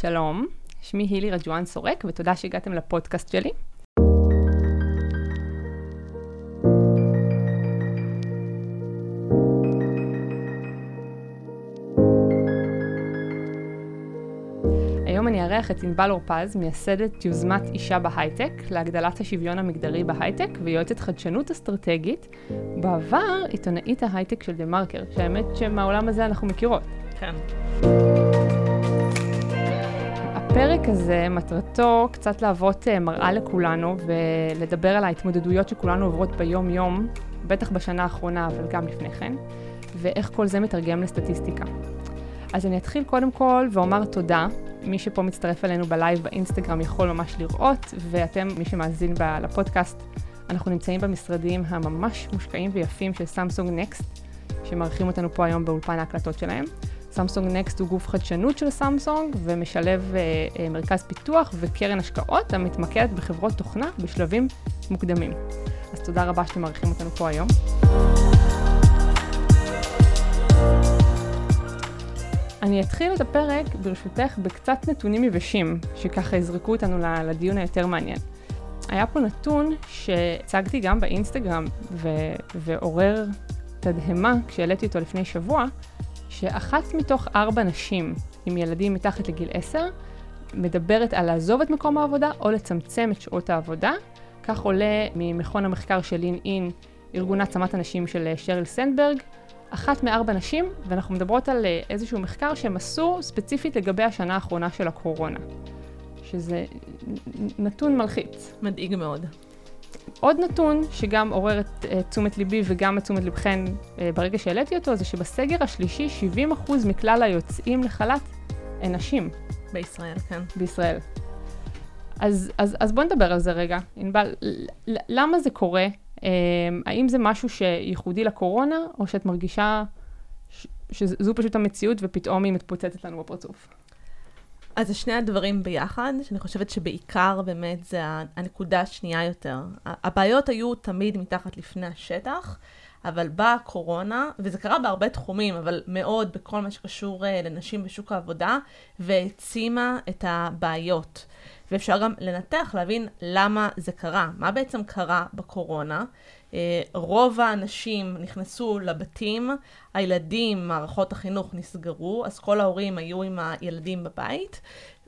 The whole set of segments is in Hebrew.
שלום, שמי הילי רג'ואן סורק, ותודה שהגעתם לפודקאסט שלי. היום אני אארח את ענבל אורפז, מייסדת יוזמת אישה בהייטק להגדלת השוויון המגדרי בהייטק ויועצת חדשנות אסטרטגית. בעבר עיתונאית ההייטק של דה מרקר, שהאמת שמהעולם הזה אנחנו מכירות. כן. הפרק הזה, מטרתו קצת להוות אה, מראה לכולנו ולדבר על ההתמודדויות שכולנו עוברות ביום-יום, בטח בשנה האחרונה, אבל גם לפני כן, ואיך כל זה מתרגם לסטטיסטיקה. אז אני אתחיל קודם כל ואומר תודה. מי שפה מצטרף אלינו ב live באינסטגרם יכול ממש לראות, ואתם, מי שמאזין לפודקאסט, אנחנו נמצאים במשרדים הממש מושקעים ויפים של Samsung Next, שמארחים אותנו פה היום באולפן ההקלטות שלהם. סמסונג נקסט הוא גוף חדשנות של סמסונג ומשלב אה, מרכז פיתוח וקרן השקעות המתמקדת בחברות תוכנה בשלבים מוקדמים. אז תודה רבה שאתם מארחים אותנו פה היום. אני אתחיל את הפרק, ברשותך, בקצת נתונים יבשים, שככה יזרקו אותנו לדיון היותר מעניין. היה פה נתון שהצגתי גם באינסטגרם ו- ועורר תדהמה כשהעליתי אותו לפני שבוע, שאחת מתוך ארבע נשים עם ילדים מתחת לגיל עשר מדברת על לעזוב את מקום העבודה או לצמצם את שעות העבודה. כך עולה ממכון המחקר של לין אין, ארגון העצמת הנשים של שריל סנדברג, אחת מארבע נשים, ואנחנו מדברות על אה, איזשהו מחקר שהם עשו ספציפית לגבי השנה האחרונה של הקורונה. שזה נתון מלחיץ. מדאיג מאוד. עוד נתון שגם עורר את uh, תשומת ליבי וגם את תשומת לבכן uh, ברגע שהעליתי אותו, זה שבסגר השלישי 70% מכלל היוצאים לחל"ת הן נשים. בישראל, כן. בישראל. אז, אז, אז בואו נדבר על זה רגע. ענבל, למה זה קורה? Um, האם זה משהו שייחודי לקורונה, או שאת מרגישה ש, שזו פשוט המציאות ופתאום היא מתפוצצת לנו בפרצוף? אז זה שני הדברים ביחד, שאני חושבת שבעיקר באמת זה הנקודה השנייה יותר. הבעיות היו תמיד מתחת לפני השטח, אבל באה הקורונה, וזה קרה בהרבה תחומים, אבל מאוד בכל מה שקשור uh, לנשים בשוק העבודה, והעצימה את הבעיות. ואפשר גם לנתח, להבין למה זה קרה, מה בעצם קרה בקורונה. Uh, רוב האנשים נכנסו לבתים, הילדים, מערכות החינוך נסגרו, אז כל ההורים היו עם הילדים בבית,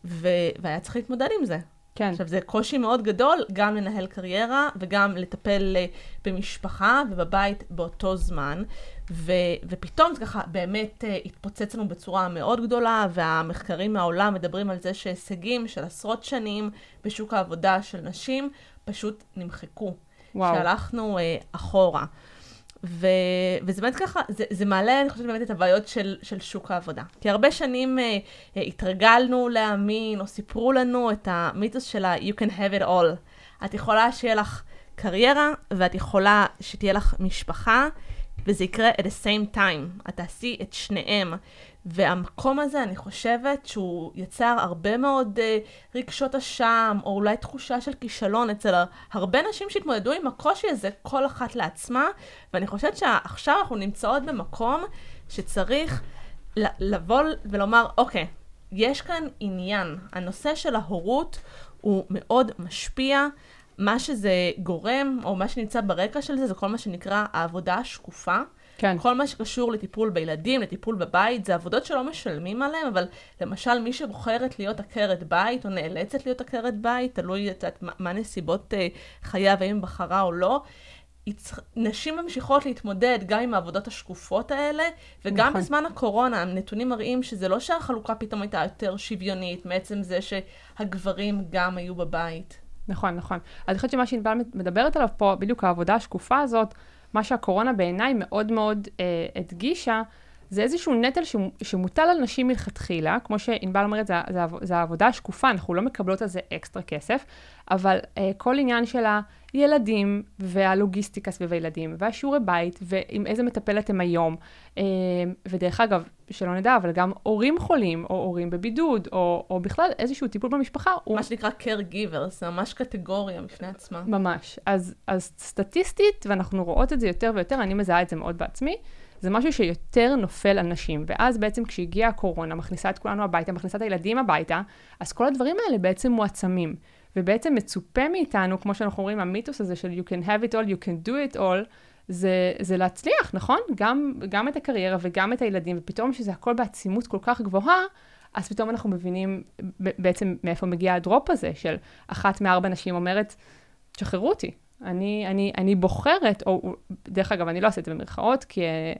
ו- והיה צריך להתמודד עם זה. כן. עכשיו, זה קושי מאוד גדול גם לנהל קריירה וגם לטפל uh, במשפחה ובבית באותו זמן. ו- ופתאום זה ככה באמת uh, התפוצץ לנו בצורה מאוד גדולה, והמחקרים מהעולם מדברים על זה שהישגים של עשרות שנים בשוק העבודה של נשים פשוט נמחקו. וואו. שהלכנו uh, אחורה. ו, וזה באמת ככה, זה, זה מעלה, אני חושבת באמת את הבעיות של, של שוק העבודה. כי הרבה שנים uh, uh, התרגלנו להאמין, או סיפרו לנו את המיתוס של ה- you can have it all. את יכולה שיהיה לך קריירה, ואת יכולה שתהיה לך משפחה, וזה יקרה at the same time. את תעשי את שניהם. והמקום הזה, אני חושבת שהוא יצר הרבה מאוד uh, רגשות אשם, או אולי תחושה של כישלון אצל הרבה נשים שהתמודדו עם הקושי הזה, כל אחת לעצמה, ואני חושבת שעכשיו אנחנו נמצאות במקום שצריך לבוא ולומר, אוקיי, יש כאן עניין. הנושא של ההורות הוא מאוד משפיע. מה שזה גורם, או מה שנמצא ברקע של זה, זה כל מה שנקרא העבודה השקופה. כן. כל מה שקשור לטיפול בילדים, לטיפול בבית, זה עבודות שלא משלמים עליהן, אבל למשל מי שבוחרת להיות עקרת בית, או נאלצת להיות עקרת בית, תלוי את, את, מה נסיבות uh, חייו, האם בחרה או לא, נשים ממשיכות להתמודד גם עם העבודות השקופות האלה, וגם נכון. בזמן הקורונה, הנתונים מראים שזה לא שהחלוקה פתאום הייתה יותר שוויונית, מעצם זה שהגברים גם היו בבית. נכון, נכון. אני חושבת שמה שענבל מדברת עליו פה, בדיוק העבודה השקופה הזאת, מה שהקורונה בעיניי מאוד מאוד אה, הדגישה, זה איזשהו נטל שמוטל על נשים מלכתחילה, כמו שענבל אומרת, זה, זה, זה העבודה השקופה, אנחנו לא מקבלות על זה אקסטרה כסף, אבל אה, כל עניין של הילדים והלוגיסטיקה סביב הילדים, והשיעורי בית, ועם איזה מטפלת הם היום, אה, ודרך אגב, שלא נדע, אבל גם הורים חולים, או הורים בבידוד, או, או בכלל איזשהו טיפול במשפחה. מה הוא... שנקרא caregiver, זה ממש קטגוריה בפני עצמה. ממש. אז, אז סטטיסטית, ואנחנו רואות את זה יותר ויותר, אני מזהה את זה מאוד בעצמי, זה משהו שיותר נופל על נשים. ואז בעצם כשהגיעה הקורונה, מכניסה את כולנו הביתה, מכניסה את הילדים הביתה, אז כל הדברים האלה בעצם מועצמים. ובעצם מצופה מאיתנו, כמו שאנחנו אומרים, המיתוס הזה של you can have it all, you can do it all, זה, זה להצליח, נכון? גם, גם את הקריירה וגם את הילדים, ופתאום שזה הכל בעצימות כל כך גבוהה, אז פתאום אנחנו מבינים בעצם מאיפה מגיע הדרופ הזה, של אחת מארבע נשים אומרת, תשחררו אותי, אני, אני, אני בוחרת, או דרך אגב, אני לא אעשה את זה במרכאות, כי אה,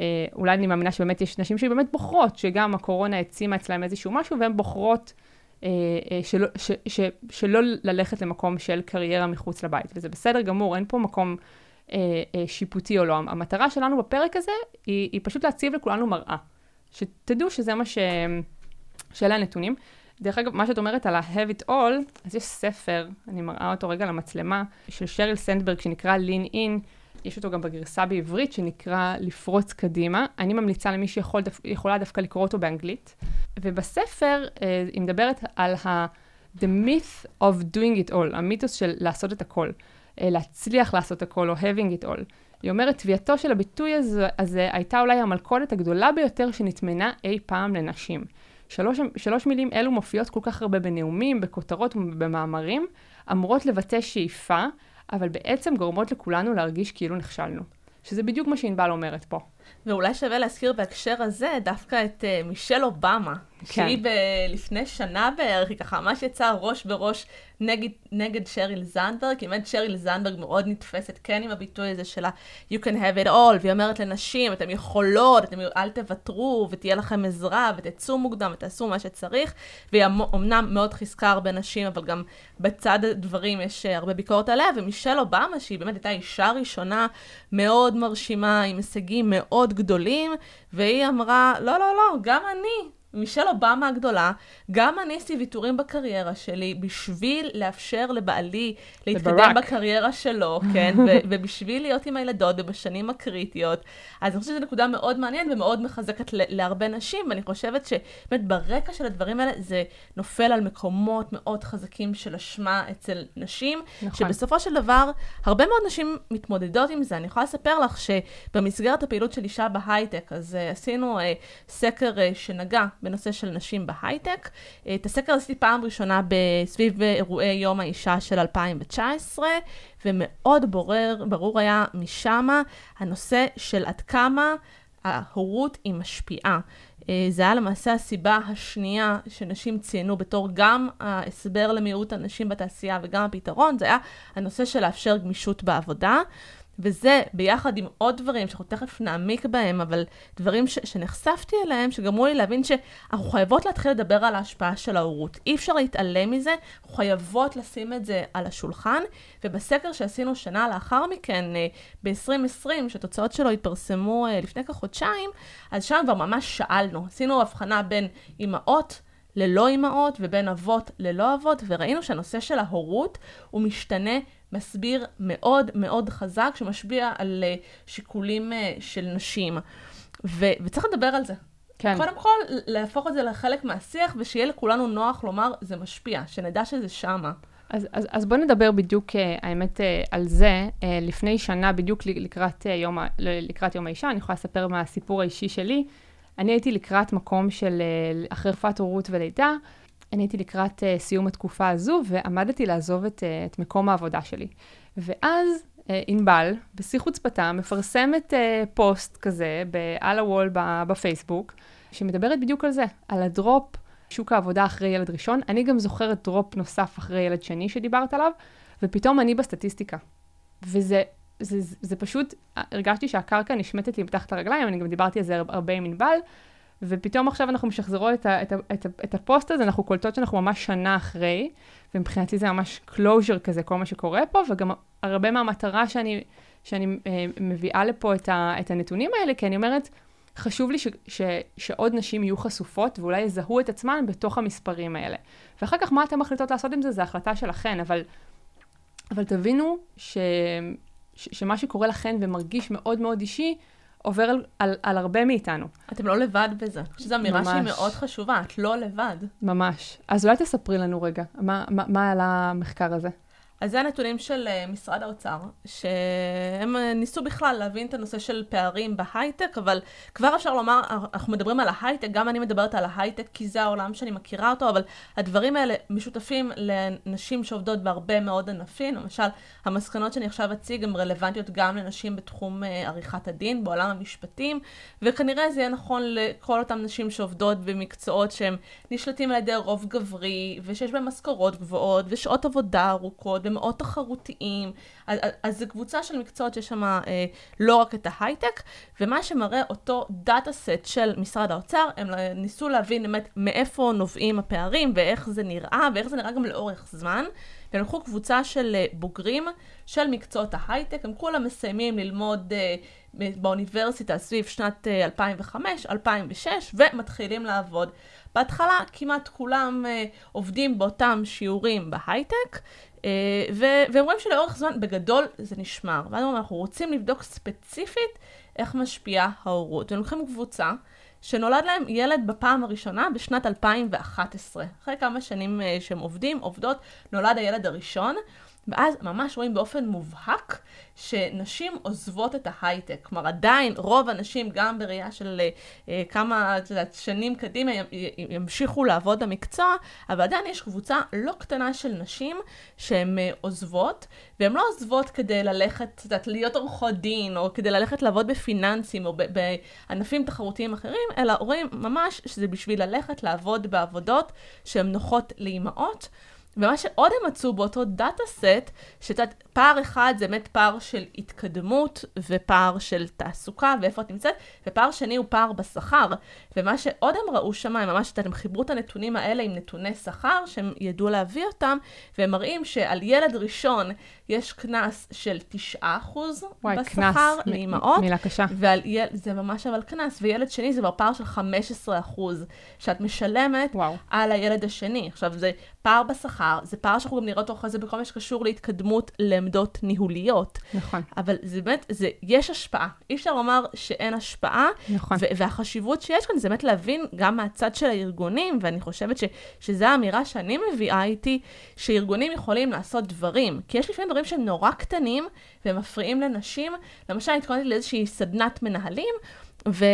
אה, אולי אני מאמינה שבאמת יש נשים שבאמת בוחרות, שגם הקורונה העצימה אצלם איזשהו משהו, והן בוחרות אה, אה, שלא, ש, ש, שלא ללכת למקום של קריירה מחוץ לבית, וזה בסדר גמור, אין פה מקום אה, אה, שיפוטי או לא. המטרה שלנו בפרק הזה היא, היא פשוט להציב לכולנו מראה. שתדעו שזה מה ש... שאלה הנתונים. דרך אגב, מה שאת אומרת על ה-have it all, אז יש ספר, אני מראה אותו רגע למצלמה, של שריל סנדברג, שנקרא Lean In, יש אותו גם בגרסה בעברית, שנקרא לפרוץ קדימה. אני ממליצה למי שיכולה דו, דווקא לקרוא אותו באנגלית. ובספר אה, היא מדברת על ה... The myth of doing it all, המיתוס של לעשות את הכל. אה, להצליח לעשות הכל, או having it all. היא אומרת, תביעתו של הביטוי הזה, הזה הייתה אולי המלכודת הגדולה ביותר שנטמנה אי פעם לנשים. שלוש, שלוש מילים אלו מופיעות כל כך הרבה בנאומים, בכותרות ובמאמרים, אמורות לבטא שאיפה, אבל בעצם גורמות לכולנו להרגיש כאילו נכשלנו. שזה בדיוק מה שענבל אומרת פה. ואולי שווה להזכיר בהקשר הזה דווקא את uh, מישל אובמה, כן. שהיא ב- לפני שנה בערך, היא ככה ממש יצאה ראש בראש נגד, נגד שריל זנדברג, כי באמת שריל זנדברג מאוד נתפסת כן עם הביטוי הזה שלה You can have it all, והיא אומרת לנשים, אתם יכולות, אתם אל תוותרו, ותהיה לכם עזרה, ותצאו מוקדם, ותעשו מה שצריך, והיא אמנם מאוד חיזקה הרבה נשים, אבל גם בצד הדברים יש אה, הרבה ביקורת עליה, ומישל אובמה, שהיא באמת הייתה אישה ראשונה מאוד מרשימה, עם הישגים מאוד גדולים, והיא אמרה, לא, לא, לא, גם אני. מישל אובמה הגדולה, גם אני עשיתי ויתורים בקריירה שלי בשביל לאפשר לבעלי להתקדם לברק. בקריירה שלו, כן, ו- ובשביל להיות עם הילדות ובשנים הקריטיות. אז אני חושבת שזו נקודה מאוד מעניינת ומאוד מחזקת להרבה נשים, ואני חושבת שבאמת ברקע של הדברים האלה זה נופל על מקומות מאוד חזקים של אשמה אצל נשים, נכון. שבסופו של דבר הרבה מאוד נשים מתמודדות עם זה. אני יכולה לספר לך שבמסגרת הפעילות של אישה בהייטק, אז uh, עשינו uh, סקר uh, שנגע בנושא של נשים בהייטק. אה, את הסקר עשיתי פעם ראשונה סביב אירועי יום האישה של 2019, ומאוד בורר, ברור היה משם הנושא של עד כמה ההורות היא משפיעה. אה, זה היה למעשה הסיבה השנייה שנשים ציינו בתור גם ההסבר למיעוט הנשים בתעשייה וגם הפתרון, זה היה הנושא של לאפשר גמישות בעבודה. וזה ביחד עם עוד דברים שאנחנו תכף נעמיק בהם, אבל דברים ש- שנחשפתי אליהם, שגרמו לי להבין שאנחנו חייבות להתחיל לדבר על ההשפעה של ההורות. אי אפשר להתעלם מזה, חייבות לשים את זה על השולחן, ובסקר שעשינו שנה לאחר מכן, אה, ב-2020, שהתוצאות שלו התפרסמו אה, לפני כחודשיים, אז שם כבר ממש שאלנו, עשינו הבחנה בין אימהות, ללא אימהות ובין אבות ללא אבות, וראינו שהנושא של ההורות הוא משתנה מסביר מאוד מאוד חזק, שמשפיע על uh, שיקולים uh, של נשים. ו- וצריך לדבר על זה. כן. קודם כל, להפוך את זה לחלק מהשיח, ושיהיה לכולנו נוח לומר, זה משפיע, שנדע שזה שמה. אז, אז, אז בואו נדבר בדיוק, uh, האמת, על זה. לפני שנה, בדיוק לקראת, יום, לקראת יום האישה, אני יכולה לספר מהסיפור האישי שלי. אני הייתי לקראת מקום של אחרי רפואת הורות ולידה, אני הייתי לקראת אה, סיום התקופה הזו, ועמדתי לעזוב את, אה, את מקום העבודה שלי. ואז אה, ענבל, בשיא חוצפתה, מפרסמת אה, פוסט כזה על ה wall בפייסבוק, שמדברת בדיוק על זה, על ה drop שוק העבודה אחרי ילד ראשון. אני גם זוכרת drop נוסף אחרי ילד שני שדיברת עליו, ופתאום אני בסטטיסטיקה. וזה זה, זה, זה פשוט, הרגשתי שהקרקע נשמטת לי מתחת לרגליים, אני גם דיברתי על זה הרבה עם ענבל, ופתאום עכשיו אנחנו משחזרות את, ה, את, ה, את, ה, את הפוסט הזה, אנחנו קולטות שאנחנו ממש שנה אחרי, ומבחינתי זה ממש closure כזה, כל מה שקורה פה, וגם הרבה מהמטרה שאני, שאני אה, מביאה לפה את, ה, את הנתונים האלה, כי אני אומרת, חשוב לי ש, ש, שעוד נשים יהיו חשופות, ואולי יזהו את עצמן בתוך המספרים האלה. ואחר כך, מה אתן מחליטות לעשות עם זה, זה החלטה שלכן, אבל, אבל תבינו ש, ש, שמה שקורה לכן ומרגיש מאוד מאוד אישי, עובר על, על, על הרבה מאיתנו. אתם לא לבד בזה. אני חושבת שזו אמירה שהיא מאוד חשובה, את לא לבד. ממש. אז אולי תספרי לנו רגע, מה, מה, מה על המחקר הזה? אז זה הנתונים של uh, משרד האוצר, שהם uh, ניסו בכלל להבין את הנושא של פערים בהייטק, אבל כבר אפשר לומר, אנחנו מדברים על ההייטק, גם אני מדברת על ההייטק כי זה העולם שאני מכירה אותו, אבל הדברים האלה משותפים לנשים שעובדות בהרבה מאוד ענפים, למשל, המסקנות שאני עכשיו אציג הן רלוונטיות גם לנשים בתחום עריכת הדין, בעולם המשפטים, וכנראה זה יהיה נכון לכל אותן נשים שעובדות במקצועות שהם נשלטים על ידי רוב גברי, ושיש בהם משכורות גבוהות, ושעות עבודה ארוכות, ומאוד תחרותיים. אז, אז זו קבוצה של מקצועות שיש שם אה, לא רק את ההייטק, ומה שמראה אותו דאטה סט של משרד האוצר, הם ניסו להבין באמת מאיפה נובעים הפערים, ואיך זה נראה, ואיך זה נראה גם לאורך זמן. והם לקחו קבוצה של אה, בוגרים של מקצועות ההייטק, הם כולם מסיימים ללמוד uh, באוניברסיטה סביב שנת uh, 2005-2006, ומתחילים לעבוד. בהתחלה כמעט כולם uh, עובדים באותם שיעורים בהייטק, והם רואים שלאורך זמן בגדול זה נשמר. ואז אנחנו רוצים לבדוק ספציפית איך משפיעה ההורות. והם לוקחים קבוצה שנולד להם ילד בפעם הראשונה בשנת 2011. אחרי כמה שנים uh, שהם עובדים, עובדות, נולד הילד הראשון. ואז ממש רואים באופן מובהק שנשים עוזבות את ההייטק. כלומר, עדיין רוב הנשים, גם בראייה של אה, כמה את יודעת, שנים קדימה, ימשיכו לעבוד במקצוע, אבל עדיין יש קבוצה לא קטנה של נשים שהן אה, עוזבות, והן לא עוזבות כדי ללכת, את יודעת, להיות עורכות דין, או כדי ללכת לעבוד בפיננסים, או בענפים תחרותיים אחרים, אלא רואים ממש שזה בשביל ללכת לעבוד בעבודות שהן נוחות לאימהות. ומה שעוד הם מצאו באותו דאטה סט, שאת פער אחד זה באמת פער של התקדמות ופער של תעסוקה ואיפה את נמצאת, ופער שני הוא פער בשכר. ומה שעוד הם ראו שם, הם ממש, הם חיברו את הנתונים האלה עם נתוני שכר, שהם ידעו להביא אותם, והם מראים שעל ילד ראשון יש קנס של 9% וואי, בשכר לאימהות. מילה קשה. ועל יל... זה ממש אבל קנס, וילד שני זה כבר פער של 15% שאת משלמת וואו. על הילד השני. עכשיו, זה פער בשכר, זה פער שאנחנו גם נראה אותו אחרי זה בכל מה שקשור להתקדמות לעמדות ניהוליות. נכון. אבל זה באמת, זה, יש השפעה. אי אפשר לומר שאין השפעה. נכון. והחשיבות שיש כאן זה באמת להבין גם מהצד של הארגונים, ואני חושבת ש, שזו האמירה שאני מביאה איתי, שארגונים יכולים לעשות דברים. כי יש לפעמים דברים שהם נורא קטנים, והם מפריעים לנשים. למשל, התכוננתי לאיזושהי סדנת מנהלים, ו...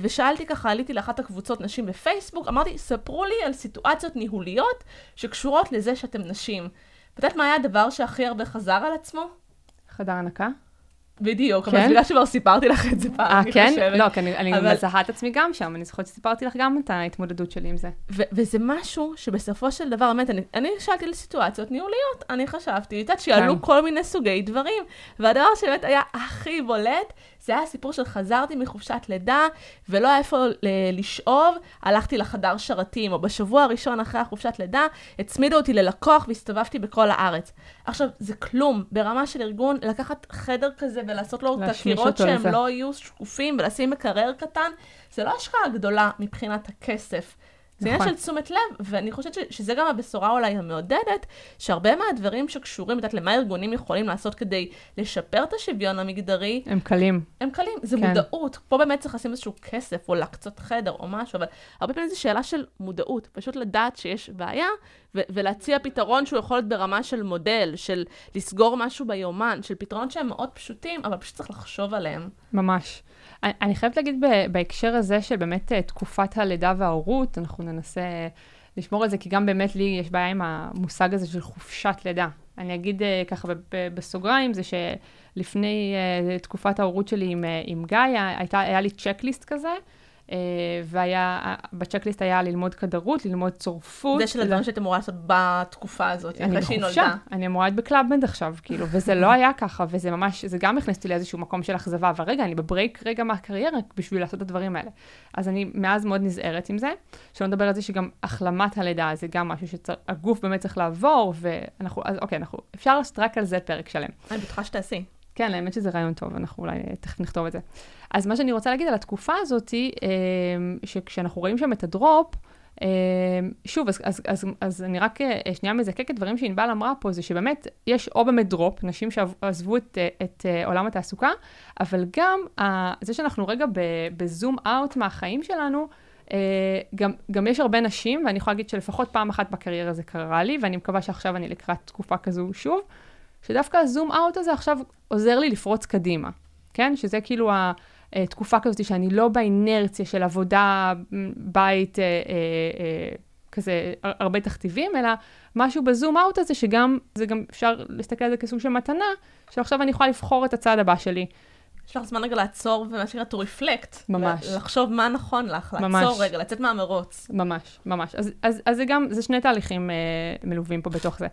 ושאלתי ככה, עליתי לאחת הקבוצות נשים בפייסבוק, אמרתי, ספרו לי על סיטואציות ניהוליות שקשורות לזה שאתם נשים. ואת יודעת מה היה הדבר שהכי הרבה חזר על עצמו? חדר הנקה? בדיוק, כן? אבל בגלל שכבר סיפרתי לך את זה פעם, אני כן? חושבת. לא, כי אני, אני אבל... מזהה את עצמי גם שם, אני זוכרת שסיפרתי לך גם את ההתמודדות שלי עם זה. ו- וזה משהו שבסופו של דבר, באמת, אני, אני שאלתי לסיטואציות ניהוליות, אני חשאבתי, את יודעת, שיעלו כן. כל מיני סוגי דברים, והדבר שבאמת היה הכי בולט, זה היה הסיפור של חזרתי מחופשת לידה, ולא היה איפה לשאוב, הלכתי לחדר שרתים, או בשבוע הראשון אחרי החופשת לידה, הצמידו אותי ללקוח והסתובבתי בכל הארץ. עכשיו, זה כלום, ברמה של ארגון, לקחת חדר כזה ולעשות לו את הקירות שהם לזה. לא יהיו שקופים, ולשים מקרר קטן, זה לא השקעה גדולה מבחינת הכסף. זה עניין נכון. של תשומת לב, ואני חושבת ש, שזה גם הבשורה אולי המעודדת, שהרבה מהדברים שקשורים, את יודעת, למה ארגונים יכולים לעשות כדי לשפר את השוויון המגדרי, הם קלים. הם קלים, זה כן. מודעות. פה באמת צריך לשים איזשהו כסף, או להקצות חדר, או משהו, אבל הרבה פעמים זו שאלה של מודעות, פשוט לדעת שיש בעיה, ו- ולהציע פתרון שהוא יכול להיות ברמה של מודל, של לסגור משהו ביומן, של פתרונות שהם מאוד פשוטים, אבל פשוט צריך לחשוב עליהם. ממש. אני חייבת להגיד בהקשר הזה של באמת אה, תקופת הלידה וההורות, אנחנו ננסה לשמור על זה, כי גם באמת לי יש בעיה עם המושג הזה של חופשת לידה. אני אגיד אה, ככה בסוגריים, זה שלפני אה, תקופת ההורות שלי עם, עם גיא, הייתה, היה לי checklist כזה, אה, והיה, ב checklist היה ללמוד קדרות, ללמוד צורפות. זה של הדברים שאת אמורה לעשות בתקופה הזאת, אחרי שהיא נולדה. אני אמורה להיות בקלאב מד עכשיו, כאילו, וזה לא היה ככה, וזה ממש, זה גם הכניס אותי לאיזשהו מקום של אכזבה, אבל רגע, אני ב break רגע מהקריירה בשביל לעשות את הדברים האלה. אז אני מאז מאוד נזהרת עם זה, שלא נדבר על זה שגם החלמת הלידה זה גם משהו שהגוף באמת צריך לעבור, ואנחנו, אז אוקיי, אנחנו, אפשר לעשות רק על זה פרק שלם. אני בטוחה שתעשי. כן, האמת שזה רעיון טוב, אנחנו אולי תכף נכתוב את זה. אז מה שאני רוצה להגיד על התקופה הזאת, אמ, שכשאנחנו רואים שם את הדרופ, אמ, שוב, אז, אז, אז, אז אני רק אה, שנייה מזקקת דברים שענבל אמרה פה, זה שבאמת יש או באמת דרופ, נשים שעזבו את, אה, את אה, עולם התעסוקה, אבל גם זה שאנחנו רגע בזום אאוט מהחיים שלנו, גם, גם יש הרבה נשים, ואני יכולה להגיד שלפחות פעם אחת בקריירה זה קרה לי, ואני מקווה שעכשיו אני לקראת תקופה כזו שוב, שדווקא הזום אאוט הזה עכשיו עוזר לי לפרוץ קדימה, כן? שזה כאילו התקופה כזאת שאני לא באינרציה של עבודה, בית, אה, אה, אה, כזה הרבה תכתיבים, אלא משהו בזום אאוט הזה, שגם, זה גם אפשר להסתכל על זה כסוג של מתנה, שעכשיו אני יכולה לבחור את הצעד הבא שלי. יש לך זמן רגע לעצור ומה שנקרא to reflect. ממש. לחשוב מה נכון לך, לעצור ממש. רגע, לצאת מהמרוץ. ממש, ממש. אז, אז, אז זה גם, זה שני תהליכים אה, מלווים פה בתוך זה.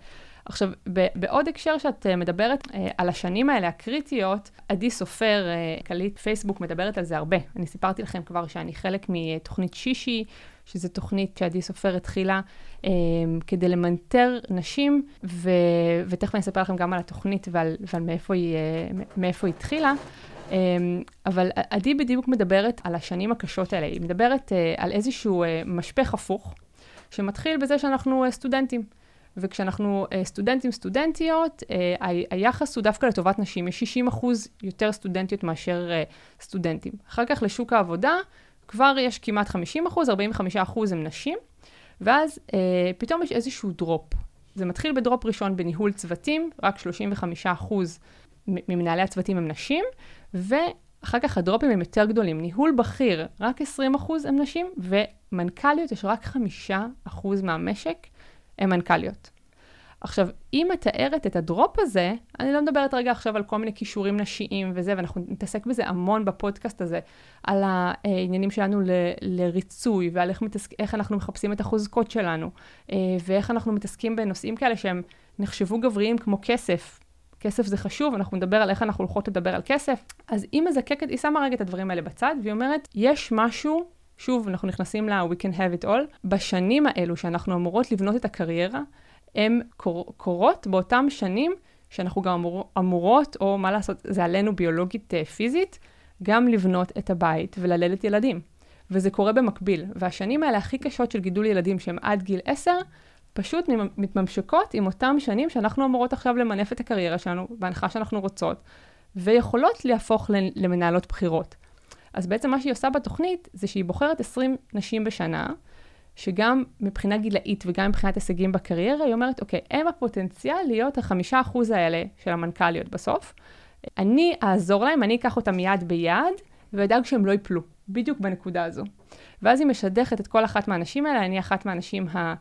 עכשיו, ב, בעוד הקשר שאת אה, מדברת אה, על השנים האלה הקריטיות, עדי סופר, אה, קליט פייסבוק, מדברת על זה הרבה. אני סיפרתי לכם כבר שאני חלק מתוכנית שישי, שזו תוכנית שעדי סופר התחילה אה, כדי למנטר נשים, ו, ותכף אני אספר לכם גם על התוכנית ועל, ועל מאיפה, היא, אה, מאיפה היא התחילה. Um, אבל עדי בדיוק מדברת על השנים הקשות האלה, היא מדברת uh, על איזשהו uh, משפך הפוך, שמתחיל בזה שאנחנו uh, סטודנטים. וכשאנחנו סטודנטים, סטודנטיות, היחס הוא דווקא לטובת נשים. יש 60 אחוז יותר סטודנטיות מאשר סטודנטים. אחר כך לשוק העבודה, כבר יש כמעט 50 אחוז, 45 אחוז הם נשים, ואז פתאום יש איזשהו drop. זה מתחיל ב drop ראשון בניהול צוותים, רק 35 אחוז ממנהלי הצוותים הם נשים, ואחר כך הדרופים הם יותר גדולים. ניהול בכיר, רק 20% הם נשים, ומנכ"ליות, יש רק 5% מהמשק הם מנכ"ליות. עכשיו, היא מתארת את ה drop הזה, אני לא מדברת רגע עכשיו על כל מיני כישורים נשיים וזה, ואנחנו נתעסק בזה המון בפודקאסט הזה, על העניינים שלנו ל, לריצוי, ועל איך, מתעסק, איך אנחנו מחפשים את החוזקות שלנו, אה, ואיך אנחנו מתעסקים בנושאים כאלה שהם נחשבו גבריים כמו כסף, כסף זה חשוב, אנחנו נדבר על איך אנחנו הולכות לדבר על כסף. אז היא מזקקת, היא שמה רגע את הדברים האלה בצד, והיא אומרת, יש משהו, שוב, אנחנו נכנסים ל- we can have it all, בשנים האלו שאנחנו אמורות לבנות את הקריירה, הן קור, קורות באותם שנים שאנחנו גם אמור, אמורות, או מה לעשות, זה עלינו ביולוגית uh, פיזית, גם לבנות את הבית וללדת ילדים. וזה קורה במקביל. והשנים האלה הכי קשות של גידול ילדים שהם עד גיל 10, פשוט מתממשקות עם אותם שנים שאנחנו אמורות עכשיו למנף את הקריירה שלנו, בהנחה שאנחנו רוצות, ויכולות להפוך למנהלות בחירות. אז בעצם מה שהיא עושה בתוכנית, זה שהיא בוחרת 20 נשים בשנה, שגם מבחינה גילאית וגם מבחינת הישגים בקריירה, היא אומרת, אוקיי, הם הפוטנציאל להיות החמישה אחוז האלה של המנכ"ליות בסוף. אני אעזור להם, אני אקח אותם יד ביד, ואדאג שהם לא ייפלו, בדיוק בנקודה הזו. ואז היא משדכת את כל אחת מהנשים האלה, אני אחת מהנשים ה...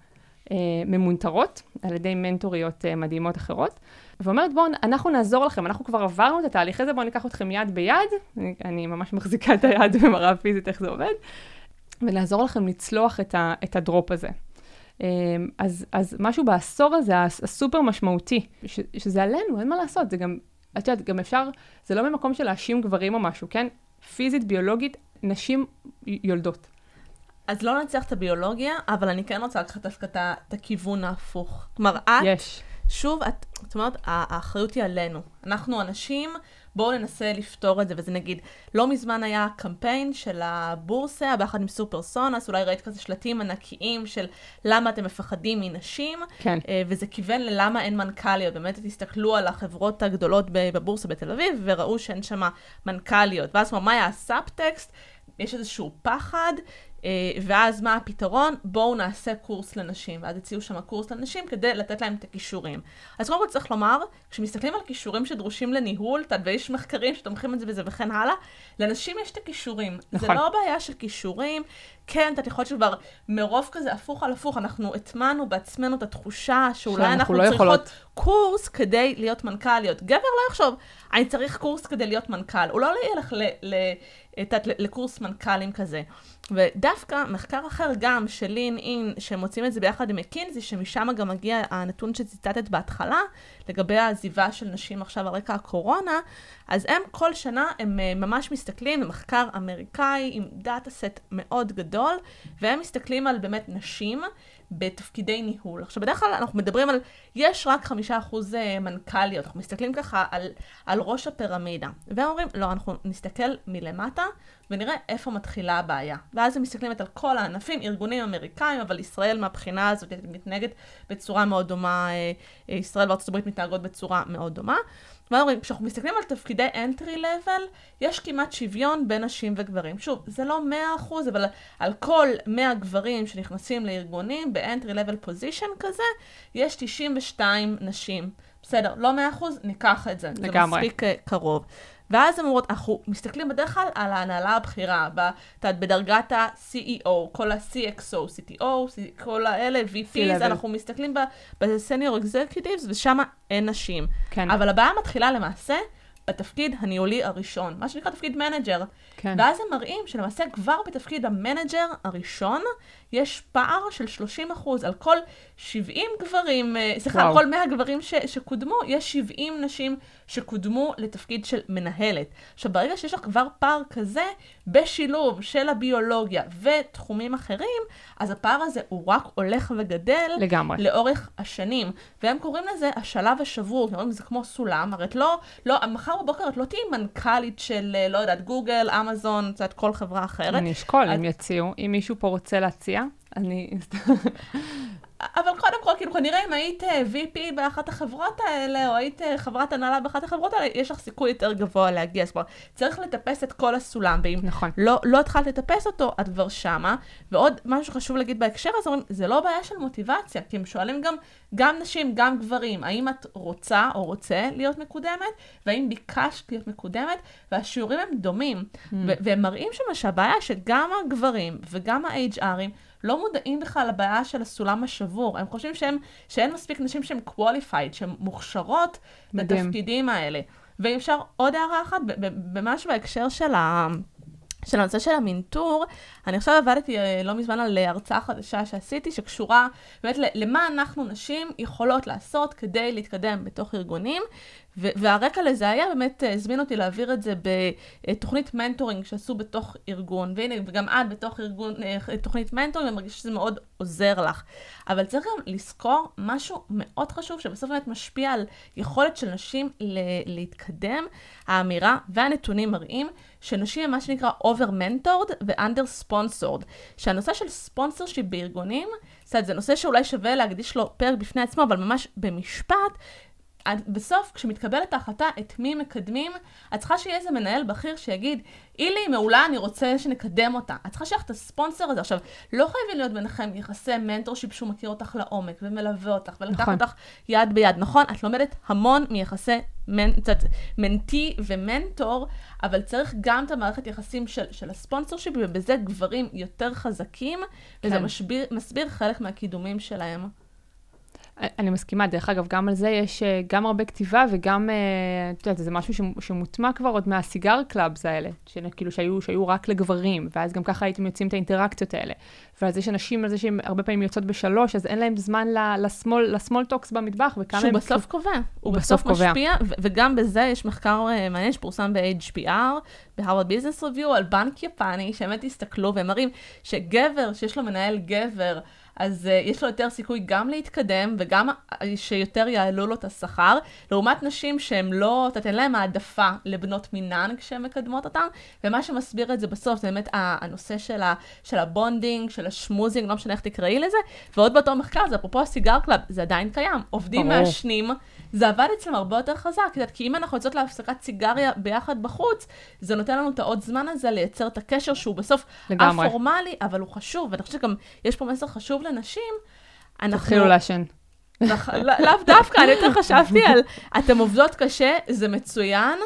אה, ממונטרות על ידי מנטוריות אה, מדהימות אחרות, ואומרת בואו אנחנו נעזור לכם, אנחנו כבר עברנו את התהליך הזה, בואו ניקח אתכם יד ביד, אני, אני ממש מחזיקה את היד ומראה פיזית איך זה עובד, ונעזור לכם לצלוח את, ה, את הדרופ הזה. אה, אז, אז משהו בעשור הזה, הסופר משמעותי, ש, שזה עלינו, אין מה לעשות, זה גם, את יודעת, גם אפשר, זה לא ממקום של להאשים גברים או משהו, כן? פיזית, ביולוגית, נשים יולדות. אז לא נצליח את הביולוגיה, אבל אני כן רוצה לקחת דווקא את הכיוון ההפוך. כלומר, את, יש. שוב, את, זאת אומרת, האחריות היא עלינו. אנחנו אנשים, בואו ננסה לפתור את זה, וזה נגיד, לא מזמן היה קמפיין של הבורסה, ביחד עם סופרסונס, אולי ראית כזה שלטים ענקיים של למה אתם מפחדים מנשים, כן. אה, וזה כיוון ללמה אין מנכ"ליות. באמת תסתכלו על החברות הגדולות בבורסה בתל אביב, וראו שאין שם מנכ"ליות. ואז מה היה הסאבטקסט? יש איזשהו פחד ואז מה הפתרון? בואו נעשה קורס לנשים. ואז הציעו שם קורס לנשים כדי לתת להם את הכישורים. אז קודם כל צריך לומר, כשמסתכלים על כישורים שדרושים לניהול, ויש מחקרים שתומכים את זה וזה וכן הלאה, לנשים יש את הכישורים. נכון. זה לא בעיה של כישורים. כן, אתה יכול שכבר מרוב כזה הפוך על הפוך, אנחנו הטמענו בעצמנו את התחושה שאולי אנחנו לא צריכות יכולות. קורס כדי להיות מנכ"ליות. גבר לא יחשוב, אני צריך קורס כדי להיות מנכ"ל. הוא לא ילך ל... ל לקורס מנכ"לים כזה. ודווקא מחקר אחר גם של לין אין, שמוצאים את זה ביחד עם מקינזי, שמשם גם מגיע הנתון שציטטת בהתחלה, לגבי העזיבה של נשים עכשיו על רקע הקורונה, אז הם כל שנה, הם אה, ממש מסתכלים במחקר אמריקאי עם דאטה סט מאוד גדול, והם מסתכלים על באמת נשים בתפקידי ניהול. עכשיו, בדרך כלל אנחנו מדברים על, יש רק חמישה אחוז אה, מנכ"ליות, אנחנו מסתכלים ככה על, על ראש הפירמידה. והם אומרים, לא, אנחנו נסתכל מלמטה ונראה איפה מתחילה הבעיה. ואז הם מסתכלים על כל הענפים, ארגונים אמריקאים, אבל ישראל מהבחינה הזאת מתנהגת בצורה מאוד דומה, אה, ישראל וארצות הברית מתנהגות בצורה מאוד דומה. מה אומרים? כשאנחנו מסתכלים על תפקידי entry level, יש כמעט שוויון בין נשים וגברים. שוב, זה לא 100%, אבל על כל 100 גברים שנכנסים לארגונים ב-entry level position כזה, יש 92 נשים. בסדר, לא 100%, ניקח את זה. לגמרי. זה מספיק אה, קרוב. ואז הן אומרות, אנחנו מסתכלים בדרך כלל על ההנהלה הבכירה, בדרגת ה-CEO, כל ה-CXO, CTO, כל האלה, VPs, אנחנו מסתכלים ב-Senior Executives, ושם אין נשים. כן. אבל הבעיה מתחילה למעשה בתפקיד הניהולי הראשון, מה שנקרא תפקיד manager. כן. ואז הם מראים שלמעשה כבר בתפקיד ה manager הראשון, יש פער של 30 אחוז. על כל 70 גברים, אה, סליחה, על כל 100 גברים ש, שקודמו, יש 70 נשים שקודמו לתפקיד של מנהלת. עכשיו, ברגע שיש לך כבר פער כזה, בשילוב של הביולוגיה ותחומים אחרים, אז הפער הזה הוא רק הולך וגדל. לגמרי. לאורך השנים. והם קוראים לזה השלב השבור, כי אומרים, זה כמו סולם, הרי את לא, לא, מחר בבוקר את לא תהיי מנכ"לית של, אה, לא יודעת, גוגל, אמזון, את כל חברה אחרת. אני אשקול אם יציעו, אם מישהו פה רוצה להציע, אני... אבל קודם כל, כאילו, כנראה אם היית אה, VP באחת החברות האלה, או היית אה, חברת הנהלה באחת החברות האלה, יש לך סיכוי יותר גבוה להגיע. זאת אומרת, צריך לטפס את כל הסולם, ואם נכון. לא, לא התחלת לטפס אותו, את כבר שמה. ועוד משהו שחשוב להגיד בהקשר הזה, זה לא בעיה של מוטיבציה, כי הם שואלים גם, גם נשים, גם גברים, האם את רוצה או רוצה להיות מקודמת, והאם ביקשת להיות מקודמת, והשיעורים הם דומים. Mm. והם מראים שם שהבעיה שגם הגברים וגם ה-HRים, לא מודעים בכלל לבעיה של הסולם השבור. הם חושבים שהם, שאין מספיק נשים שהן qualified, שהן מוכשרות מדהים. לתפקידים האלה. ואם אפשר עוד הערה אחת, ממש בהקשר של ה... של הנושא של המינטור, אני עכשיו עבדתי אה, לא מזמן על הרצאה חדשה שעשיתי, שקשורה באמת למה אנחנו נשים יכולות לעשות כדי להתקדם בתוך ארגונים, והרקע לזה היה באמת, אה, הזמין אותי להעביר את זה בתוכנית מנטורינג שעשו בתוך ארגון, והנה, וגם את בתוך ארגון, אה, תוכנית מנטורינג, אני מרגישה שזה מאוד עוזר לך. אבל צריך גם לזכור משהו מאוד חשוב, שבסוף באמת משפיע על יכולת של נשים להתקדם. האמירה והנתונים מראים שנשים הם מה שנקרא over-mentored ו-under-sponsored. שהנושא של sponsorship בארגונים, זה נושא שאולי שווה להקדיש לו פרק בפני עצמו, אבל ממש במשפט, בסוף, כשמתקבלת ההחלטה את מי מקדמים, את צריכה שיהיה איזה מנהל בכיר שיגיד, אילי מעולה, אני רוצה שנקדם אותה. את צריכה שיהיה לך את הספונסר הזה. עכשיו, לא חייבים להיות ביניכם יחסי mentorship שהוא מכיר אותך לעומק, ומלווה אותך, ולוקח נכון. אותך יד ביד. נכון, את לומדת המון מיחסי מנ... mentee ומנטור, אבל צריך גם את המערכת יחסים של, של ה sponsorship, ובזה גברים יותר חזקים, כן. וזה מסביר, מסביר חלק מהקידומים שלהם. אני מסכימה, דרך אגב, גם על זה יש אה, גם הרבה כתיבה וגם, אה, את יודעת, זה משהו שמוטמע כבר עוד מה cigar clubs האלה, כאילו שהיו, שהיו רק לגברים, ואז גם ככה היו יוצאים את האינטראקציות האלה. ועל זה שאנשים, על זה שהם הרבה פעמים יוצאות בשלוש, אז אין להם זמן ל small, ל small talks במטבח, וזה מה שהוא בסוף קובע. הוא בסוף קובע. משפיע, וגם בזה יש מחקר אה, מעניין שפורסם ב-HBR, ב Harvard Business Review, על בנק יפני, שבאמת הסתכלו והם מראים שגבר, שיש לו מנהל גבר, אז אה, יש לו יותר סיכוי גם להתקדם וגם אה, שיותר יעלו לו את השכר, לעומת נשים שהן לא, לא נותנות העדפה לבנות מינן כשהן מקדמות אותן, ומה שמסביר את זה בסוף זה באמת הנושא של, ה, של ה bonding, של ה schmoozing, לא משנה איך תקראי לזה, ועוד באותו מחקר, זה אפרופו ה cigar club, זה עדיין קיים, עובדים מעשנים. זה עבד אצלם הרבה יותר חזק, כי אם אנחנו יוצאות להפסקת סיגריה ביחד בחוץ, זה נותן לנו את העוד זמן הזה לייצר את הקשר שהוא בסוף א-פורמלי, אבל הוא חשוב, ואני חושבת שגם יש פה מסר חשוב לנשים. אנחנו... תתחילו לעשן. לאו דווקא, אני יותר חשבתי על, אתם עובדות קשה, זה מצוין.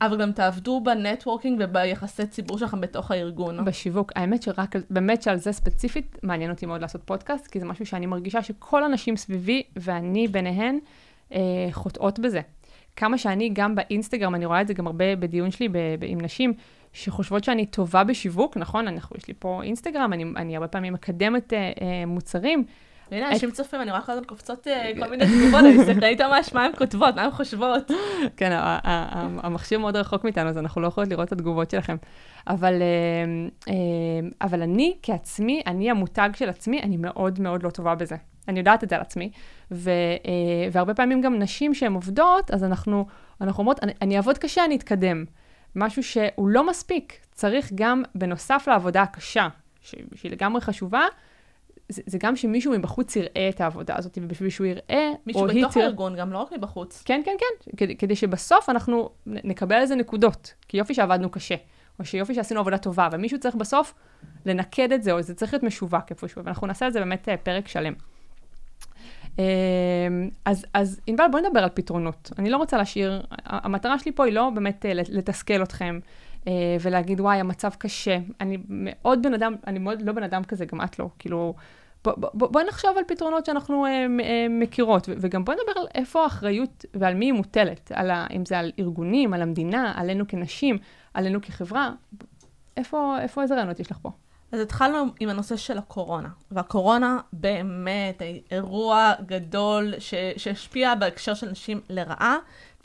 אבל גם תעבדו בנטוורקינג וביחסי ציבור שלכם בתוך הארגון. בשיווק. האמת שרק, באמת שעל זה ספציפית, מעניין אותי מאוד לעשות פודקאסט, כי זה משהו שאני מרגישה שכל הנשים סביבי, ואני ביניהן, חוטאות בזה. כמה שאני, גם באינסטגרם, אני רואה את זה גם הרבה בדיון שלי ב, ב, עם נשים, שחושבות שאני טובה בשיווק, נכון? אנחנו, יש לי פה אינסטגרם, אני, אני הרבה פעמים מקדמת אה, אה, מוצרים. והנה, אנשים צופים, אני רואה כל הזמן קופצות אה, כל מיני תגובות, אני מסתכלת ממש מה הן כותבות, מה הן חושבות. כן, המכשיר מאוד רחוק מאיתנו, אז אנחנו לא יכולות לראות את התגובות שלכם. אבל, אבל אני כעצמי, אני המותג של עצמי, אני מאוד מאוד לא טובה בזה. אני יודעת את זה על עצמי, ו, אה, והרבה פעמים גם נשים שהן עובדות, אז אנחנו, אנחנו אומרות, אני, אני אעבוד קשה, אני אתקדם. משהו שהוא לא מספיק, צריך גם, בנוסף לעבודה הקשה, שהיא לגמרי חשובה, זה, זה גם שמישהו מבחוץ יראה את העבודה הזאת, ובשביל שהוא יראה, מישהו בתוך תראה... הארגון, גם לא רק מבחוץ. כן, כן, כן, כדי, כדי שבסוף אנחנו נקבל איזה נקודות, כי יופי שעבדנו קשה, או שיופי שעשינו עבודה טובה, ומישהו צריך בסוף לנקד את זה, או זה צריך להיות משווק איפשהו, ואנחנו נעשה את זה באמת אה, פרק שלם. אמ, אז, אז ענבל, בואי נדבר על פתרונות. אני לא רוצה להשאיר, המטרה שלי פה היא לא באמת אה, לתסכל אתכם. אה, ולהגיד, וואי, המצב קשה. אני מאוד בן אדם, אני מאוד לא בן אדם כזה, גם את לא. כאילו, בואי בוא, בוא נחשוב על פתרונות שאנחנו אה, אה, מכירות, וגם בואי נדבר על איפה האחריות ועל מי היא מוטלת, על ה, אם זה על ארגונים, על המדינה, עלינו כנשים, עלינו כחברה. איפה, איפה איזה רעיונות יש לך פה? אז התחלנו עם הנושא של הקורונה, והקורונה באמת אירוע גדול שהשפיע בהקשר של נשים לרעה,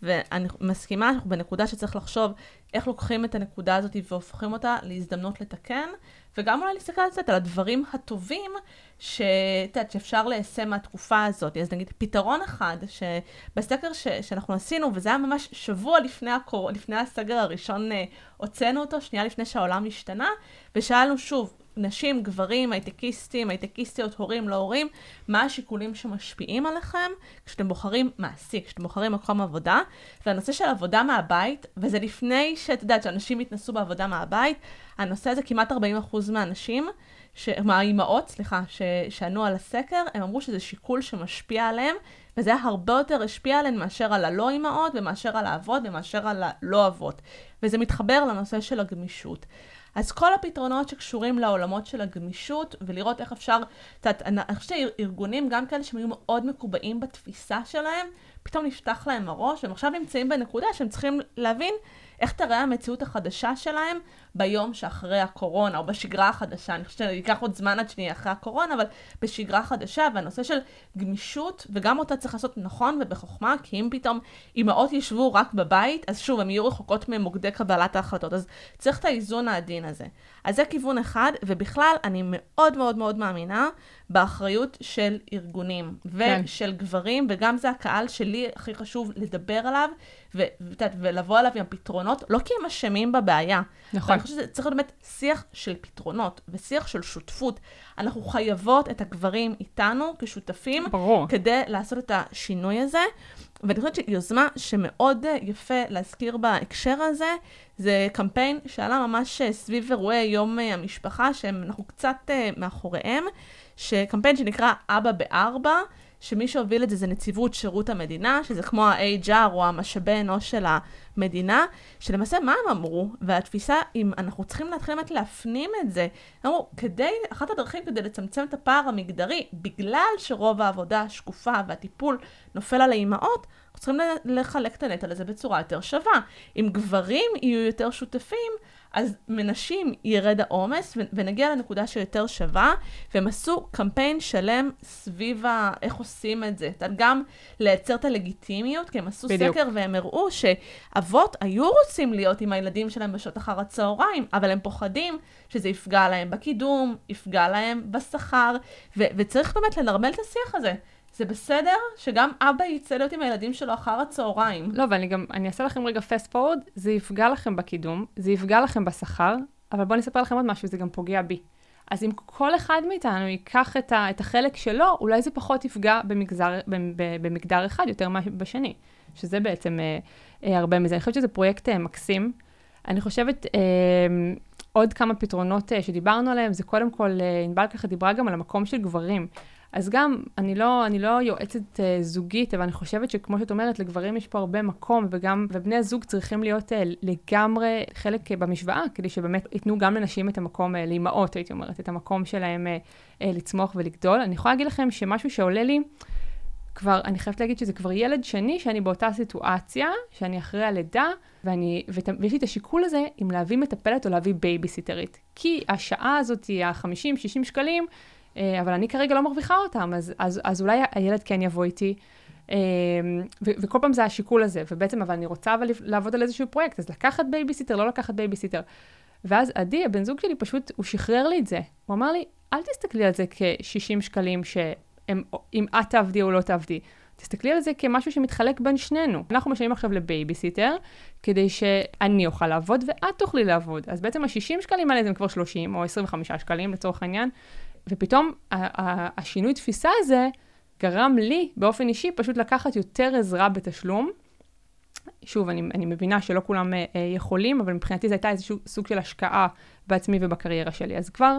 ואני מסכימה, אנחנו בנקודה שצריך לחשוב איך לוקחים את הנקודה הזאת והופכים אותה להזדמנות לתקן, וגם אולי להסתכל על זה, על הדברים הטובים ש... יודעת, שאפשר ליישם מהתקופה הזאת. אז נגיד פתרון אחד, שבסקר ש... שאנחנו עשינו, וזה היה ממש שבוע לפני, הקור... לפני הסגר הראשון, אה, הוצאנו אותו, שנייה לפני שהעולם השתנה, ושאלנו שוב, נשים, גברים, הייטקיסטים, הייטקיסטיות, הורים, לא הורים, מה השיקולים שמשפיעים עליכם כשאתם בוחרים מעסיק, כשאתם בוחרים מקום עבודה. והנושא של עבודה מהבית, וזה לפני שאת יודעת שאנשים יתנסו בעבודה מהבית, הנושא הזה כמעט 40% מהאנשים, ש... מהאימהות, סליחה, ש... שענו על הסקר, הם אמרו שזה שיקול שמשפיע עליהם, וזה הרבה יותר השפיע עליהם מאשר על הלא אימהות, ומאשר על האבות, ומאשר על הלא אבות. וזה מתחבר לנושא של הגמישות. אז כל הפתרונות שקשורים לעולמות של הגמישות, ולראות איך אפשר, את יודעת, אני חושבת שארגונים, גם כאלה שהם היו מאוד מקובעים בתפיסה שלהם, פתאום נפתח להם הראש, והם עכשיו נמצאים בנקודה שהם צריכים להבין איך תראה המציאות החדשה שלהם ביום שאחרי הקורונה, או בשגרה החדשה. אני חושבת שייקח עוד זמן עד שנהיה אחרי הקורונה, אבל בשגרה חדשה, והנושא של גמישות, וגם אותה צריך לעשות נכון ובחוכמה, כי אם פתאום אימהות ישבו רק בבית, אז שוב, הן יהיו רחוקות ממוקדי קבלת ההחלטות. אז צריך את האיזון העדין הזה. אז זה כיוון אחד, ובכלל, אני מאוד מאוד מאוד מאמינה באחריות של ארגונים, כן. ושל גברים, וגם זה הקהל שלי הכי חשוב לדבר עליו, ו- ולבוא עליו עם פתרונות, לא כי הם אשמים בבעיה. נכון. חושבת שצריך להיות באמת שיח של פתרונות, ושיח של שותפות. אנחנו חייבות את הגברים איתנו כשותפים, ברור. כדי לעשות את השינוי הזה. ואני חושבת שיוזמה שמאוד יפה להזכיר בהקשר הזה, זה קמפיין שעלה ממש סביב אירועי יום המשפחה, שאנחנו קצת מאחוריהם, שקמפיין שנקרא אבא בארבע, שמי שהוביל את זה זה נציבות שירות המדינה, שזה כמו ה-HR או המשאבי אנוש של המדינה, שלמעשה מה הם אמרו, והתפיסה, אם אנחנו צריכים להתחיל באמת להפנים את זה, הם אמרו, כדי, אחת הדרכים כדי לצמצם את הפער המגדרי, בגלל שרוב העבודה השקופה והטיפול נופל על האימהות, אנחנו צריכים לחלק את הנטל הזה בצורה יותר שווה. אם גברים יהיו יותר שותפים, אז מנשים ירד העומס ונגיע לנקודה שיותר שווה, והם עשו קמפיין שלם סביב ה... איך עושים את זה. גם לייצר את הלגיטימיות, כי הם עשו בדיוק. סקר והם הראו שאבות היו רוצים להיות עם הילדים שלהם בשעות אחר הצהריים, אבל הם פוחדים שזה יפגע להם בקידום, יפגע להם בשכר, ו- וצריך באמת לנרמל את השיח הזה. זה בסדר שגם אבא יצא להיות עם הילדים שלו אחר הצהריים. לא, ואני גם, אני אעשה לכם רגע פסט פורוד, זה יפגע לכם בקידום, זה יפגע לכם בשכר, אבל בואו אני אספר לכם עוד משהו, זה גם פוגע בי. אז אם כל אחד מאיתנו ייקח את, ה, את החלק שלו, אולי זה פחות יפגע במגזר, במגדר אחד יותר בשני, שזה בעצם אה, אה, הרבה מזה. אני חושבת שזה פרויקט אה, מקסים. אני חושבת, אה, עוד כמה פתרונות אה, שדיברנו עליהם, זה קודם כל, אה, ענבל ככה דיברה גם על המקום של גברים. אז גם, אני לא, אני לא יועצת uh, זוגית, אבל אני חושבת שכמו שאת אומרת, לגברים יש פה הרבה מקום, וגם, ובני הזוג צריכים להיות uh, לגמרי חלק uh, במשוואה, כדי שבאמת ייתנו גם לנשים את המקום, uh, לאימהות, הייתי אומרת, את המקום שלהם uh, uh, לצמוח ולגדול. אני יכולה להגיד לכם שמשהו שעולה לי, כבר, אני חייבת להגיד שזה כבר ילד שני שאני באותה סיטואציה, שאני אחרי הלידה, ואני, ות, ויש לי את השיקול הזה אם להביא מטפלת או להביא בייביסיטרית. כי השעה הזאת, ה-50-60 שקלים, אה, אבל אני כרגע לא מרוויחה אותם, אז, אז, אז אולי הילד כן יבוא איתי. אה, ו- וכל פעם זה השיקול הזה, ובעצם, אבל אני רוצה אבל לעבוד על איזשהו פרויקט, אז לקחת בייביסיטר, לא לקחת בייביסיטר. ואז עדי, הבן זוג שלי, פשוט, הוא שחרר לי את זה. הוא אמר לי, אל תסתכלי על זה כ-60 שקלים שהם, אם את תעבדי או לא תעבדי. תסתכלי על זה כמשהו שמתחלק בין שנינו. אנחנו משלמים עכשיו לבייביסיטר, כדי שאני אוכל לעבוד ואת תוכלי לעבוד. אז בעצם ה-60 שקלים האלה זה כבר 30 או 25 שקלים לצורך העניין, ופתאום השינוי תפיסה הזה גרם לי באופן אישי פשוט לקחת יותר עזרה בתשלום. שוב, אני, אני מבינה שלא כולם אה, יכולים, אבל מבחינתי זו הייתה איזשהו סוג של השקעה בעצמי ובקריירה שלי. אז כבר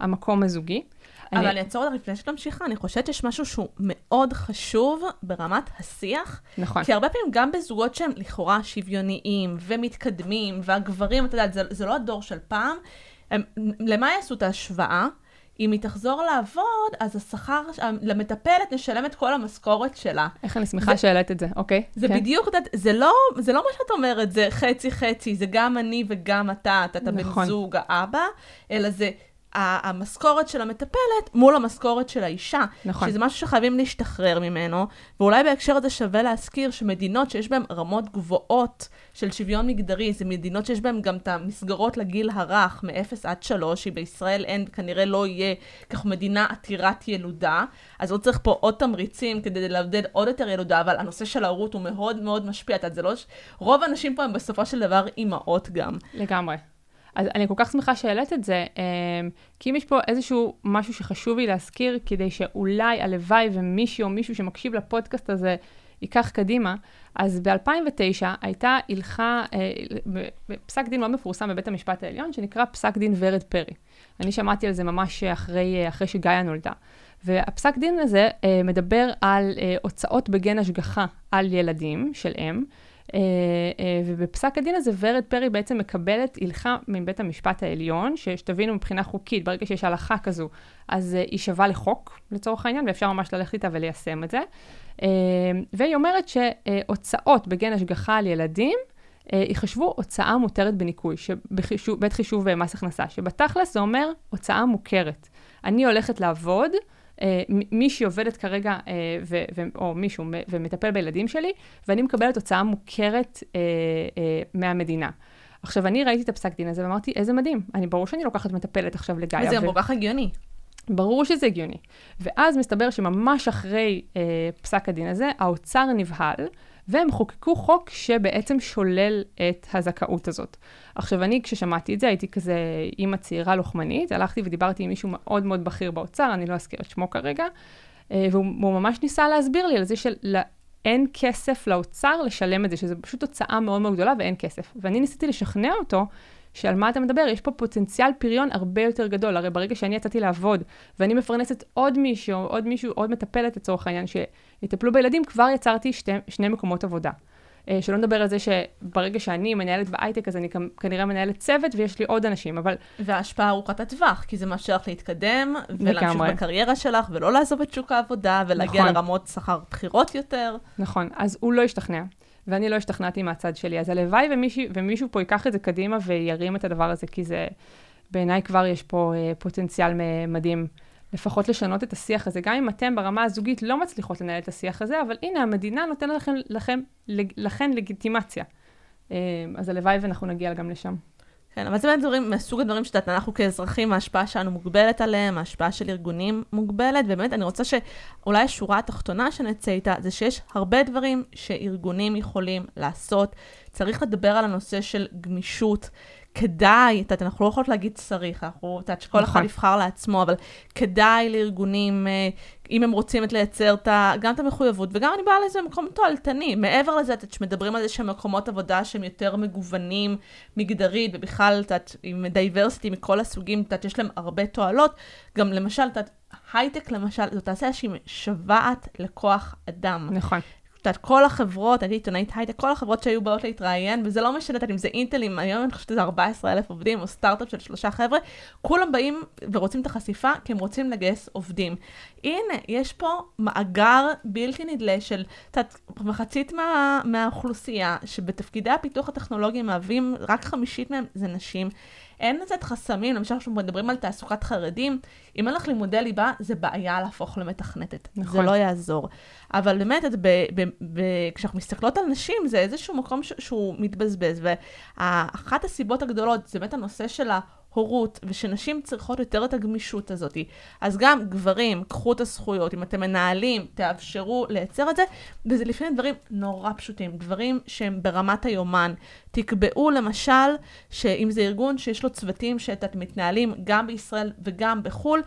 המקום הזוגי. אבל אני אעצור אותך לפני שאת ממשיכה, אני חושבת שיש משהו שהוא מאוד חשוב ברמת השיח. נכון. כי הרבה פעמים גם בזוגות שהם לכאורה שוויוניים ומתקדמים, והגברים, אתה יודע, זה, זה לא הדור של פעם, הם, למה יעשו את ההשוואה? אם היא תחזור לעבוד, אז השכר, למטפלת נשלם את כל המשכורת שלה. איך אני שמחה שהעלית את זה, אוקיי. זה כן. בדיוק, זה לא, זה לא מה שאת אומרת, זה חצי-חצי, זה גם אני וגם אתה, אתה נכון. בן זוג, האבא, אלא זה המשכורת של המטפלת מול המשכורת של האישה. נכון. שזה משהו שחייבים להשתחרר ממנו, ואולי בהקשר הזה שווה להזכיר שמדינות שיש בהן רמות גבוהות של שוויון מגדרי, זה מדינות שיש בהן גם את המסגרות לגיל הרך, מ-0 עד 3, שבישראל אין, כנראה לא יהיה, כך מדינה עתירת ילודה, אז לא צריך פה עוד תמריצים כדי לעודד עוד יותר ילודה, אבל הנושא של ההורות הוא מאוד מאוד משפיע. את יודעת, זה לא... רוב האנשים פה הם בסופו של דבר אימהות גם. לגמרי. אז אני כל כך שמחה שהעלית את זה, אמ, כי אם יש פה איזשהו משהו שחשוב לי להזכיר, כדי שאולי הלוואי ומישהי או מישהו שמקשיב לפודקאסט הזה ייקח קדימה, אז ב-2009 הייתה הלכה, אה, פסק דין מאוד מפורסם בבית המשפט העליון, שנקרא פסק דין ורד פרי. אני שמעתי על זה ממש אחרי, אה, אחרי שגאיה נולדה. והפסק דין הזה אה, מדבר על הוצאות בגן השגחה על ילדים של אם. אה, אה, ובפסק הדין הזה ורד פרי בעצם מקבלת הלכה מבית המשפט העליון, שתבינו מבחינה חוקית, ברגע שיש הלכה כזו, אז אה, היא שווה לחוק לצורך העניין, ואפשר ממש ללכת איתה וליישם את זה. והיא אומרת שהוצאות בגן השגחה על ילדים, ייחשבו הוצאה מותרת בניכוי, שבחישוב, בעת חישוב מס הכנסה, שבתכלס זה אומר הוצאה מוכרת. אני הולכת לעבוד, מישהי עובדת כרגע, אה, ו, ו, או מישהו, ומטפל בילדים שלי, ואני מקבלת הוצאה מוכרת אה, אה, מהמדינה. עכשיו, אני ראיתי את הפסק דין הזה ואמרתי, איזה מדהים. אני, ברור שאני לוקחת מטפלת עכשיו לגיא. וזה ו... כל כך הגיוני. ברור שזה הגיוני. ואז מסתבר שממש אחרי אה, פסק הדין הזה, האוצר נבהל, והם חוקקו חוק שבעצם שולל את הזכאות הזאת. עכשיו, אני, כששמעתי את זה, הייתי כזה אימא צעירה לוחמנית, הלכתי ודיברתי עם מישהו מאוד מאוד בכיר באוצר, אני לא אזכיר את שמו כרגע, אה, והוא ממש ניסה להסביר לי על זה שאין כסף לאוצר לשלם את זה, שזו פשוט הוצאה מאוד מאוד גדולה ואין כסף. ואני ניסיתי לשכנע אותו שעל מה אתה מדבר? יש פה פוטנציאל פריון הרבה יותר גדול. הרי ברגע שאני יצאתי לעבוד, ואני מפרנסת עוד מישהו, עוד מישהו, עוד מטפלת לצורך העניין, שיטפלו בילדים, כבר יצרתי שתי, שני מקומות עבודה. אה, שלא נדבר על זה שברגע שאני מנהלת בהייטק, אז אני כנראה מנהלת צוות ויש לי עוד אנשים, אבל... וההשפעה ארוכת הטווח, כי זה מאפשר לך להתקדם, ולהמשיך בקריירה שלך, ולא לעזוב את שוק העבודה, ולהגיע נכון. לרמות שכר בכירות יותר. נכון, אז הוא לא השתכנע. ואני לא השתכנעתי מהצד שלי. אז הלוואי ומישהו, ומישהו פה ייקח את זה קדימה וירים את הדבר הזה, כי זה, בעיניי כבר יש פה אה, פוטנציאל מדהים. לפחות לשנות את השיח הזה, גם אם אתם ברמה הזוגית לא מצליחות לנהל את השיח הזה, אבל הנה, המדינה נותנת לכם, לכם, לכן לגיטימציה. אה, אז הלוואי ואנחנו נגיע גם לשם. כן, אבל זה באמת דברים, מסוג הדברים שאת אנחנו כאזרחים, ההשפעה שלנו מוגבלת עליהם, ההשפעה של ארגונים מוגבלת, ובאמת אני רוצה שאולי השורה התחתונה שנצא איתה, זה שיש הרבה דברים שארגונים יכולים לעשות. צריך לדבר על הנושא של גמישות. כדאי, את יודעת, אנחנו לא יכולות להגיד צריך, אנחנו, את יודעת, שכל אחד נכון. יבחר לעצמו, אבל כדאי לארגונים, אה, אם הם רוצים את לייצר את ה, גם את המחויבות, וגם אני באה לזה מקום תועלתני. מעבר לזה, את שמדברים על זה שהם מקומות עבודה שהם יותר מגוונים מגדרית, ובכלל, את יודעת, עם diversity מכל הסוגים, את יודעת, יש להם הרבה תועלות. גם למשל, את יודעת, הייטק למשל, זאת תעשייה שהיא משוועת לכוח אדם. נכון. את יודעת, כל החברות, אני עיתונאית הייטק, כל החברות שהיו באות להתראיין, וזה לא משנה, אם זה אינטל עם, היום אני חושבת שזה 14 אלף עובדים, או סטארט-אפ של שלושה חבר'ה, כולם באים ורוצים את החשיפה, כי הם רוצים לגייס עובדים. הנה, יש פה מאגר בלתי נדלה של, את יודעת, מחצית מה, מהאוכלוסייה, שבתפקידי הפיתוח הטכנולוגי מהווים, רק חמישית מהם זה נשים. אין את חסמים, למשל כשאנחנו מדברים על תעסוקת חרדים, אם אין לך לימודי ליבה, זה בעיה להפוך למתכנתת. נכון. זה לא יעזור. אבל באמת, ב, ב, ב, כשאנחנו מסתכלות על נשים, זה איזשהו מקום ש, שהוא מתבזבז. ואחת הסיבות הגדולות זה באמת הנושא של ה... הורות, ושנשים צריכות יותר את הגמישות הזאת. אז גם גברים, קחו את הזכויות, אם אתם מנהלים, תאפשרו לייצר את זה, וזה לפעמים דברים נורא פשוטים, דברים שהם ברמת היומן. תקבעו למשל, שאם זה ארגון שיש לו צוותים שאתם מתנהלים גם בישראל וגם בחו"ל,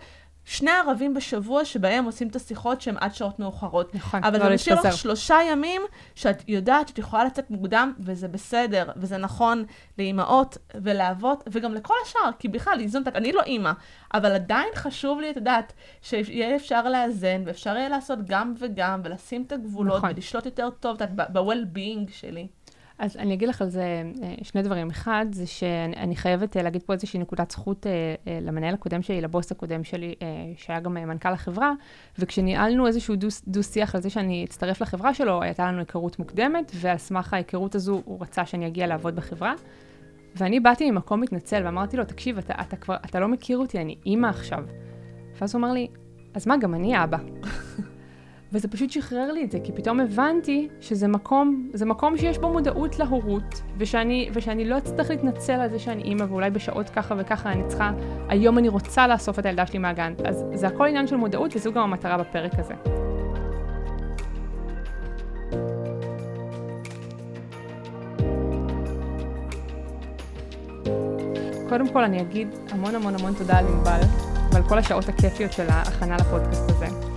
שני ערבים בשבוע שבהם עושים את השיחות שהן עד שעות מאוחרות. נכון, אבל לא זה משאיר לך. שלושה ימים שאת יודעת שאת יכולה לצאת מוקדם, וזה בסדר, וזה נכון לאימהות ולאבות, וגם לכל השאר, כי בכלל, איזון, אני לא אימא, אבל עדיין חשוב לי, את יודעת, שיהיה אפשר לאזן, ואפשר יהיה לעשות גם וגם, ולשים את הגבולות, נכון. ולשלוט יותר טוב, את יודעת, ב-well-being שלי. אז אני אגיד לך על זה אה, שני דברים. אחד, זה שאני אני חייבת אה, להגיד פה איזושהי נקודת זכות אה, למנהל הקודם שלי, לבוס הקודם שלי, שהיה גם מנכ"ל החברה, וכשניהלנו איזשהו דו- דו-שיח על זה שאני אצטרף לחברה שלו, הייתה לנו היכרות מוקדמת, ועל סמך ההיכרות הזו הוא רצה שאני אגיע לעבוד בחברה. ואני באתי ממקום מתנצל ואמרתי לו, תקשיב, אתה, אתה כבר, אתה לא מכיר אותי, אני אימא עכשיו. ואז הוא אמר לי, אז מה, גם אני אבא. וזה פשוט שחרר לי את זה, כי פתאום הבנתי שזה מקום, זה מקום שיש בו מודעות להורות, ושאני, ושאני לא אצטרך להתנצל על זה שאני אימא, ואולי בשעות ככה וככה אני צריכה, היום אני רוצה לאסוף את הילדה שלי מהגן. אז זה הכל עניין של מודעות, וזו גם המטרה בפרק הזה. קודם כל אני אגיד המון המון המון תודה על ענבל, ועל כל השעות הכיפיות של ההכנה לפודקאסט הזה.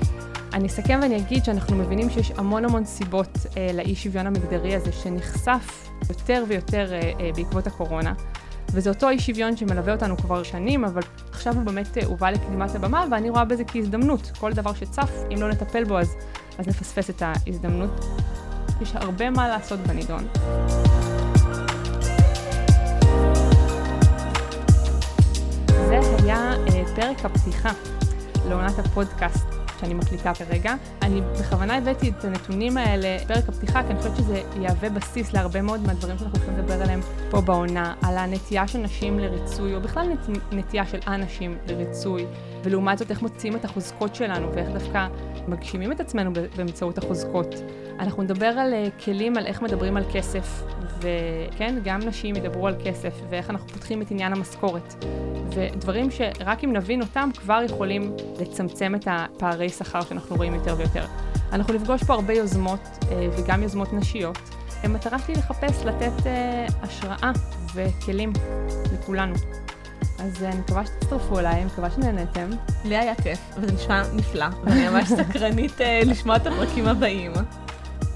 אני אסכם ואני אגיד שאנחנו מבינים שיש המון המון סיבות אה, לאי שוויון המגדרי הזה שנחשף יותר ויותר אה, אה, בעקבות הקורונה. וזה אותו אי שוויון שמלווה אותנו כבר שנים, אבל עכשיו הוא באמת אה, הובא לקדמת הבמה, ואני רואה בזה כהזדמנות. כל דבר שצף, אם לא נטפל בו, אז, אז נפספס את ההזדמנות. יש הרבה מה לעשות בנידון. זה היה אה, פרק הפתיחה לעונת הפודקאסט שאני מקליטה כרגע. אני בכוונה הבאתי את הנתונים האלה, פרק הפתיחה, כי אני חושבת שזה יהווה בסיס להרבה מאוד מהדברים שאנחנו הולכים לדבר עליהם פה בעונה, על הנטייה של נשים לריצוי, או בכלל נטייה של אנשים לריצוי, ולעומת זאת איך מוצאים את החוזקות שלנו, ואיך דווקא מגשימים את עצמנו באמצעות החוזקות. אנחנו נדבר על uh, כלים, על איך מדברים על כסף, וכן, גם נשים ידברו על כסף, ואיך אנחנו פותחים את עניין המשכורת. ודברים שרק אם נבין אותם, כבר יכולים לצמצם את הפערי שכר שאנחנו רואים יותר ויותר. אנחנו נפגוש פה הרבה יוזמות, uh, וגם יוזמות נשיות. המטרה שלי לחפש, לתת uh, השראה וכלים לכולנו. אז אני מקווה שתצטרפו אליי, אני מקווה שנהנתם. לי היה כיף, וזה נשמע נפלא, ואני ממש סקרנית אה, לשמוע את הפרקים הבאים.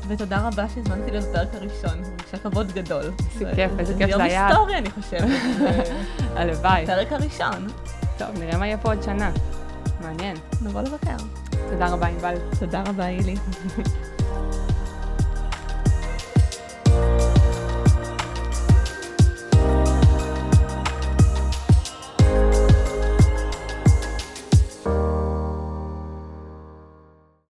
ותודה רבה שהזמנתי להיות בפרק הראשון, זה כבוד גדול. איזה כיף, איזה כיף זה היה. יום היסטורי, אני חושבת. הלוואי. הפרק הראשון. טוב, נראה מה יהיה פה עוד שנה. מעניין. נבוא לבקר. תודה רבה, ענבל. תודה רבה, אילי.